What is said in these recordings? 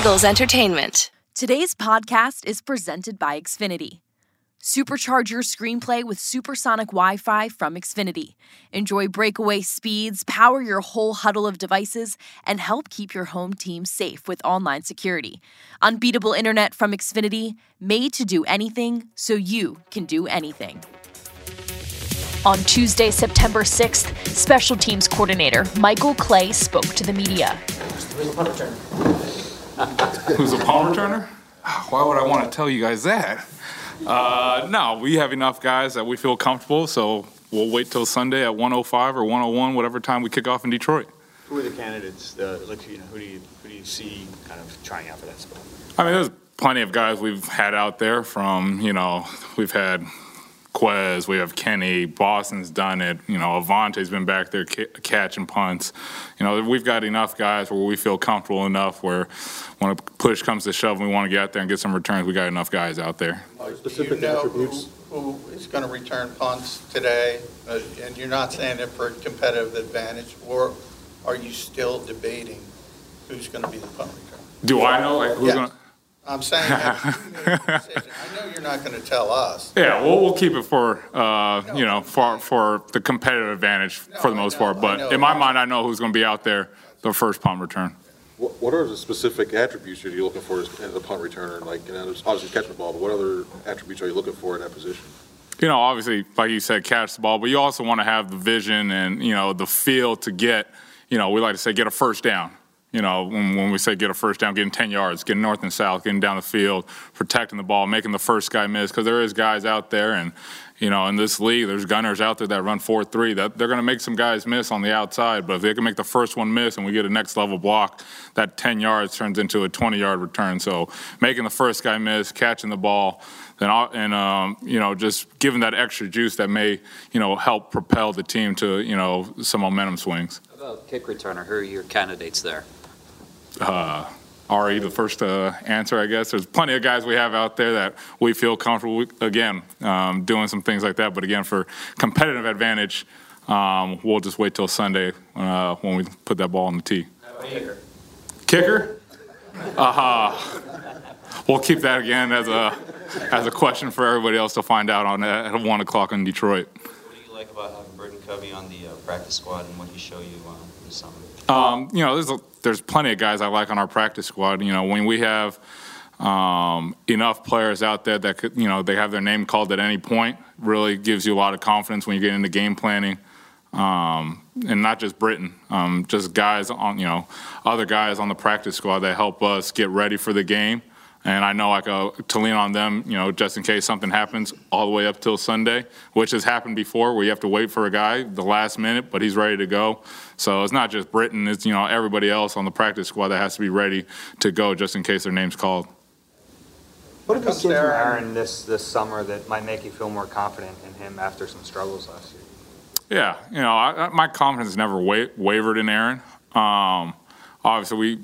Eagles Entertainment. Today's podcast is presented by Xfinity. Supercharge your screenplay with supersonic Wi Fi from Xfinity. Enjoy breakaway speeds, power your whole huddle of devices, and help keep your home team safe with online security. Unbeatable internet from Xfinity, made to do anything so you can do anything. On Tuesday, September 6th, Special Teams Coordinator Michael Clay spoke to the media. Who's a palm returner? Why would I want to tell you guys that? Uh, no, we have enough guys that we feel comfortable, so we'll wait till Sunday at 105 or 101, whatever time we kick off in Detroit. Who are the candidates? Uh, like, you know, who do you who do you see kind of trying out for that spot? I mean, there's plenty of guys we've had out there from, you know, we've had Quez, we have Kenny, Boston's done it. You know, Avonte's been back there ca- catching punts. You know, we've got enough guys where we feel comfortable enough where when a push comes to shove and we want to get out there and get some returns, we got enough guys out there. Do you know who, who is going to return punts today? Uh, And you're not saying it for competitive advantage, or are you still debating who's going to be the punt returner? Do I know like who's Yes. gonna? I'm saying that you made the decision. I know you're not going to tell us. Yeah, well, we'll keep it for uh, you know for for the competitive advantage for the most part. But in my mind, I know who's going to be out there the first punt return. What what are the specific attributes that you're looking for as as a punt returner? Like, you know, there's obviously catching the ball, but what other attributes are you looking for in that position? you know, obviously, like you said, catch the ball, but you also want to have the vision and, you know, the feel to get, you know, we like to say get a first down. You know, when, when we say get a first down, getting 10 yards, getting north and south, getting down the field, protecting the ball, making the first guy miss, because there is guys out there and, you know, in this league, there's gunners out there that run 4-3 that they're going to make some guys miss on the outside, but if they can make the first one miss and we get a next level block, that 10 yards turns into a 20 yard return. So making the first guy miss, catching the ball, then and um, you know just giving that extra juice that may you know help propel the team to you know some momentum swings. How about kick returner? Who are your candidates there? Uh, Ari, the first uh, answer, I guess. There's plenty of guys we have out there that we feel comfortable with, again um, doing some things like that. But again, for competitive advantage, um, we'll just wait till Sunday uh, when we put that ball on the tee. Kicker? Uh, we'll keep that again as a as a question for everybody else to find out on at one o'clock in Detroit. What do you like about having Britain Covey on the uh, practice squad and what he show you uh, this summer? Um, you know, there's a, there's plenty of guys I like on our practice squad. You know, when we have um, enough players out there that could, you know, they have their name called at any point, really gives you a lot of confidence when you get into game planning. Um, and not just Britain, um, just guys on, you know, other guys on the practice squad that help us get ready for the game. And I know like uh, to lean on them, you know, just in case something happens all the way up till Sunday, which has happened before, where you have to wait for a guy the last minute, but he's ready to go. So it's not just Britain; it's you know everybody else on the practice squad that has to be ready to go just in case their name's called. What have you Comes seen from Arryn this this summer that might make you feel more confident in him after some struggles last year? Yeah, you know, I, I- my confidence never wa- wavered in Arryn. Um, obviously, we,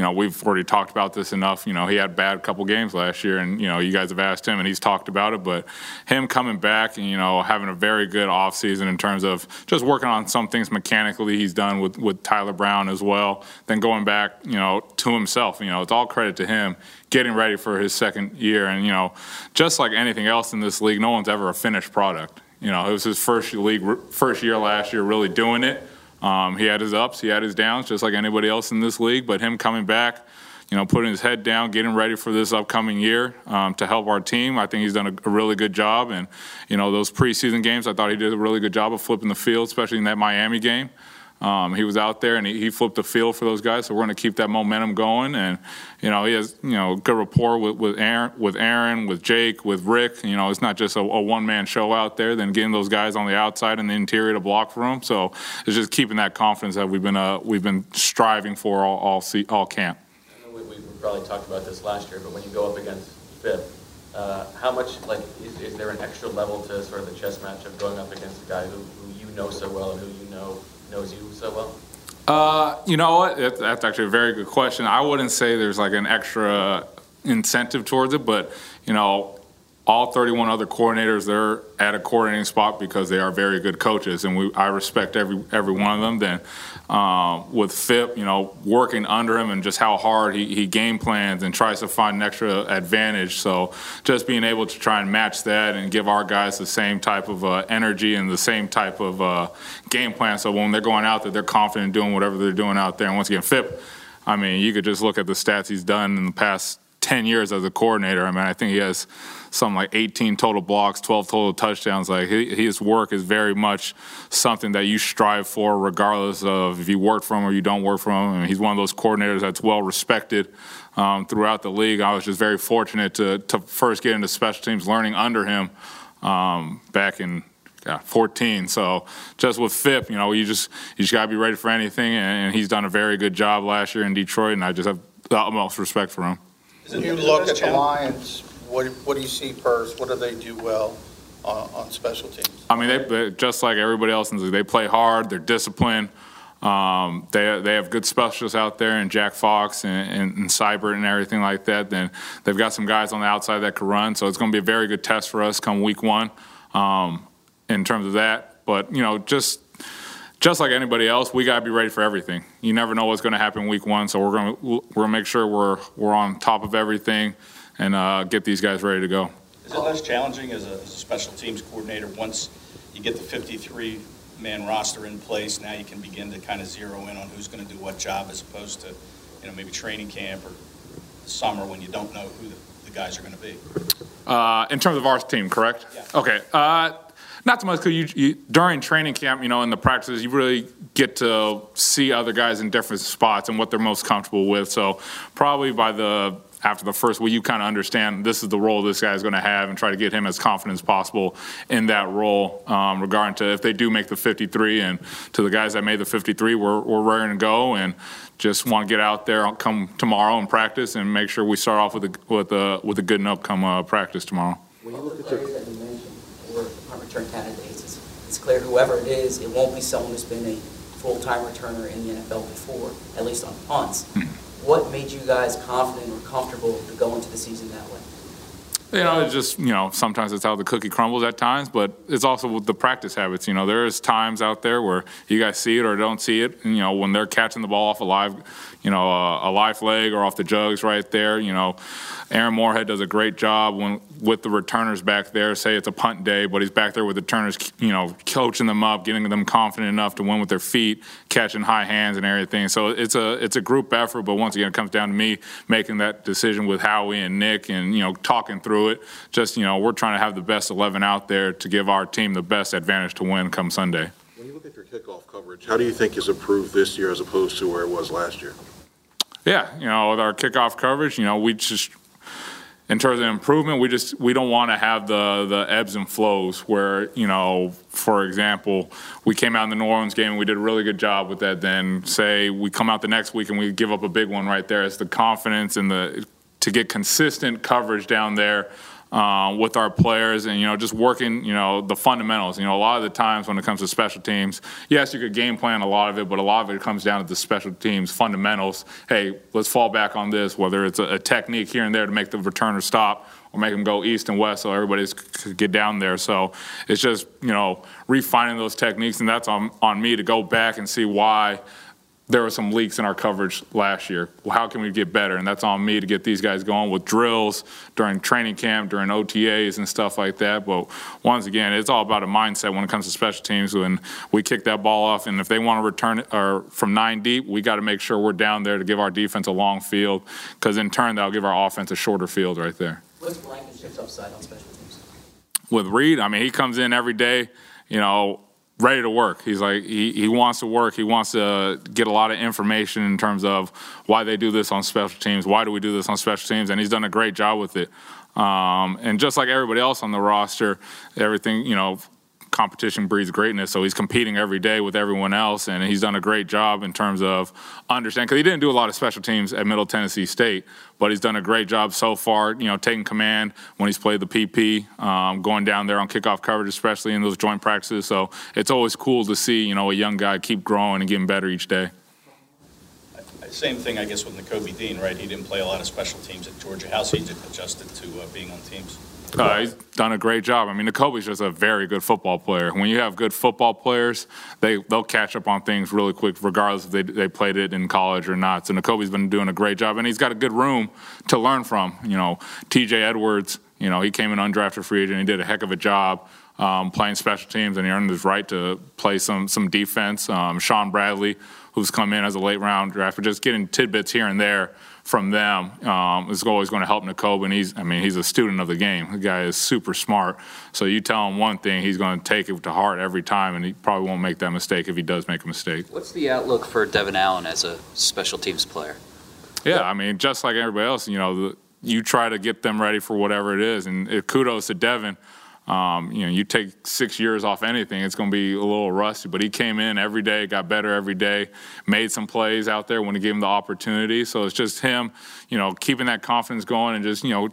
you know, we've already talked about this enough. You know, he had bad couple games last year, and you know, you guys have asked him, and he's talked about it. But him coming back and you know having a very good offseason in terms of just working on some things mechanically, he's done with with Tyler Brown as well. Then going back, you know, to himself. You know, it's all credit to him getting ready for his second year, and you know, just like anything else in this league, no one's ever a finished product. You know, it was his first league, first year last year, really doing it. Um, he had his ups, he had his downs, just like anybody else in this league. But him coming back, you know, putting his head down, getting ready for this upcoming year um, to help our team, I think he's done a, a really good job. And you know, those preseason games, I thought he did a really good job of flipping the field, especially in that Miami game. Um, he was out there and he, he flipped the field for those guys. So we're going to keep that momentum going. And you know, he has you know good rapport with, with Aaron, with Aaron, with Jake, with Rick. You know, it's not just a, a one man show out there. Then getting those guys on the outside and the interior to block for him. So it's just keeping that confidence that we've been uh, we've been striving for all all, all camp. We, we probably talked about this last year, but when you go up against Fipp, uh, how much like is, is there an extra level to sort of the chess match of going up against a guy who, who you know so well and who you know knows you so well? Uh, you know what? That's, that's actually a very good question. I wouldn't say there's like an extra incentive towards it, but you know, all 31 other coordinators, they're at a coordinating spot because they are very good coaches, and we, I respect every, every one of them. Then uh, with Fipp, you know, working under him and just how hard he, he game plans and tries to find an extra advantage. So just being able to try and match that and give our guys the same type of uh, energy and the same type of uh, game plan. So when they're going out there, they're confident doing whatever they're doing out there. And once again, Fipp, I mean, you could just look at the stats he's done in the past 10 years as a coordinator. I mean, I think he has something like 18 total blocks, 12 total touchdowns. Like his work is very much something that you strive for, regardless of if you work for him or you don't work for him. I mean, he's one of those coordinators that's well respected um, throughout the league. I was just very fortunate to, to first get into special teams, learning under him um, back in yeah, 14. So just with Fipp, you know, you just you just got to be ready for anything, and he's done a very good job last year in Detroit, and I just have the utmost respect for him. You look at the Lions, what, what do you see first? What do they do well on, on special teams? I mean, they, they just like everybody else in the league, they play hard, they're disciplined. Um, they they have good specialists out there, and Jack Fox and, and, and Seibert and everything like that. Then they've got some guys on the outside that can run, so it's going to be a very good test for us come week one um, in terms of that. But you know, just just like anybody else, we got to be ready for everything. You never know what's going to happen week one, so we're going to we're going to make sure we're we're on top of everything and uh, get these guys ready to go. Is it less challenging as a, as a special teams coordinator once you get the 53 man roster in place? Now you can begin to kind of zero in on who's going to do what job, as opposed to you know maybe training camp or summer when you don't know who the, the guys are going to be. Uh, in terms of our team, correct? Yeah. Okay. Uh, not so much because you, you, during training camp, you know, in the practices, you really get to see other guys in different spots and what they're most comfortable with. So probably by the after the first week, you kind of understand this is the role this guy is going to have and try to get him as confident as possible in that role. Um, regarding to if they do make the 53, and to the guys that made the 53, we're, we're raring to go and just want to get out there, come tomorrow and practice, and make sure we start off with a with a with a good enough come uh, practice tomorrow. When you look at the return candidates. It's, it's clear whoever it is, it won't be someone who's been a full-time returner in the NFL before, at least on punts. Hmm. What made you guys confident or comfortable to go into the season that way? You know, it's just, you know, sometimes it's how the cookie crumbles at times, but it's also with the practice habits. You know, there's times out there where you guys see it or don't see it. And, you know, when they're catching the ball off a live, you know, a, a leg or off the jugs right there, you know, Aaron Moorehead does a great job when with the returners back there. Say it's a punt day, but he's back there with the returners, you know, coaching them up, getting them confident enough to win with their feet, catching high hands and everything. So it's a it's a group effort, but once again, it comes down to me making that decision with Howie and Nick, and you know, talking through it. Just you know, we're trying to have the best eleven out there to give our team the best advantage to win come Sunday. When you look at your kickoff coverage, how do you think is improved this year as opposed to where it was last year? Yeah, you know, with our kickoff coverage, you know, we just in terms of improvement, we just we don't want to have the the ebbs and flows where you know, for example, we came out in the New Orleans game and we did a really good job with that. Then say we come out the next week and we give up a big one right there. It's the confidence and the to get consistent coverage down there uh, with our players and you know just working you know the fundamentals. You know a lot of the times when it comes to special teams yes you could game plan a lot of it but a lot of it comes down to the special teams fundamentals. Hey let's fall back on this whether it's a, a technique here and there to make the returner stop or make them go east and west so everybody could get down there. So it's just you know refining those techniques and that's on, on me to go back and see why there were some leaks in our coverage last year. Well, how can we get better? And that's on me to get these guys going with drills during training camp, during OTAs and stuff like that. But once again, it's all about a mindset when it comes to special teams. When we kick that ball off, and if they want to return it or from nine deep, we got to make sure we're down there to give our defense a long field, because in turn that'll give our offense a shorter field right there. What's Blankenship's upside on special teams? With Reed, I mean, he comes in every day. You know, ready to work. He's like he, he wants to work. He wants to get a lot of information in terms of why they do this on special teams. Why do we do this on special teams? And he's done a great job with it. Um, and just like everybody else on the roster, everything you know competition breeds greatness. So he's competing every day with everyone else, and he's done a great job in terms of understanding. Because he didn't do a lot of special teams at Middle Tennessee State, but he's done a great job so far. You know, taking command when he's played the PP, um, going down there on kickoff coverage, especially in those joint practices. So it's always cool to see you know a young guy keep growing and getting better each day. Same thing, I guess, with Nakobe Dean, right? He didn't play a lot of special teams at Georgia. How's he adjusted to uh, being on teams? Uh, he's done a great job. I mean, Nakobe's just a very good football player. When you have good football players, they they'll catch up on things really quick, regardless if they they played it in college or not. So Nakobe's been doing a great job, and he's got a good room to learn from. You know, T.J. Edwards. You know, he came in undrafted free agent. He did a heck of a job. Um, playing special teams, and he earned his right to play some some defense. Um, Shaun Bradley, who's come in as a late round draft, but just getting tidbits here and there from them um, is always going to help Nakobe. And he's, I mean, he's a student of the game. The guy is super smart. So you tell him one thing, he's going to take it to heart every time, and he probably won't make that mistake if he does make a mistake. What's the outlook for Devon Allen as a special teams player? Yeah, I mean, just like everybody else, you know, the, you try to get them ready for whatever it is. And it, kudos to Devin. Um, you know, you take six years off anything, it's going to be a little rusty. But he came in every day, got better every day, made some plays out there when he gave him the opportunity. So it's just him, you know, keeping that confidence going and just, you know,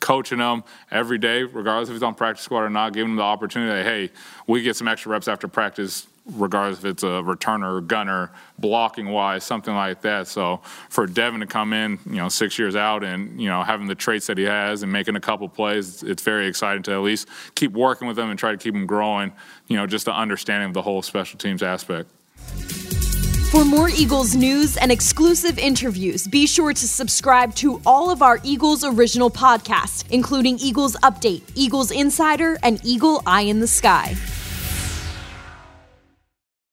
coaching them every day, regardless if he's on practice squad or not, giving him the opportunity. Hey, we get some extra reps after practice regardless if it's a returner, gunner, blocking wise, something like that. So for Devon to come in, you know, six years out and, you know, having the traits that he has and making a couple plays, it's very exciting to at least keep working with him and try to keep him growing, you know, just the understanding of the whole special teams aspect. For more Eagles news and exclusive interviews, be sure to subscribe to all of our Eagles original podcasts, including Eagles Update, Eagles Insider, and Eagle Eye in the Sky.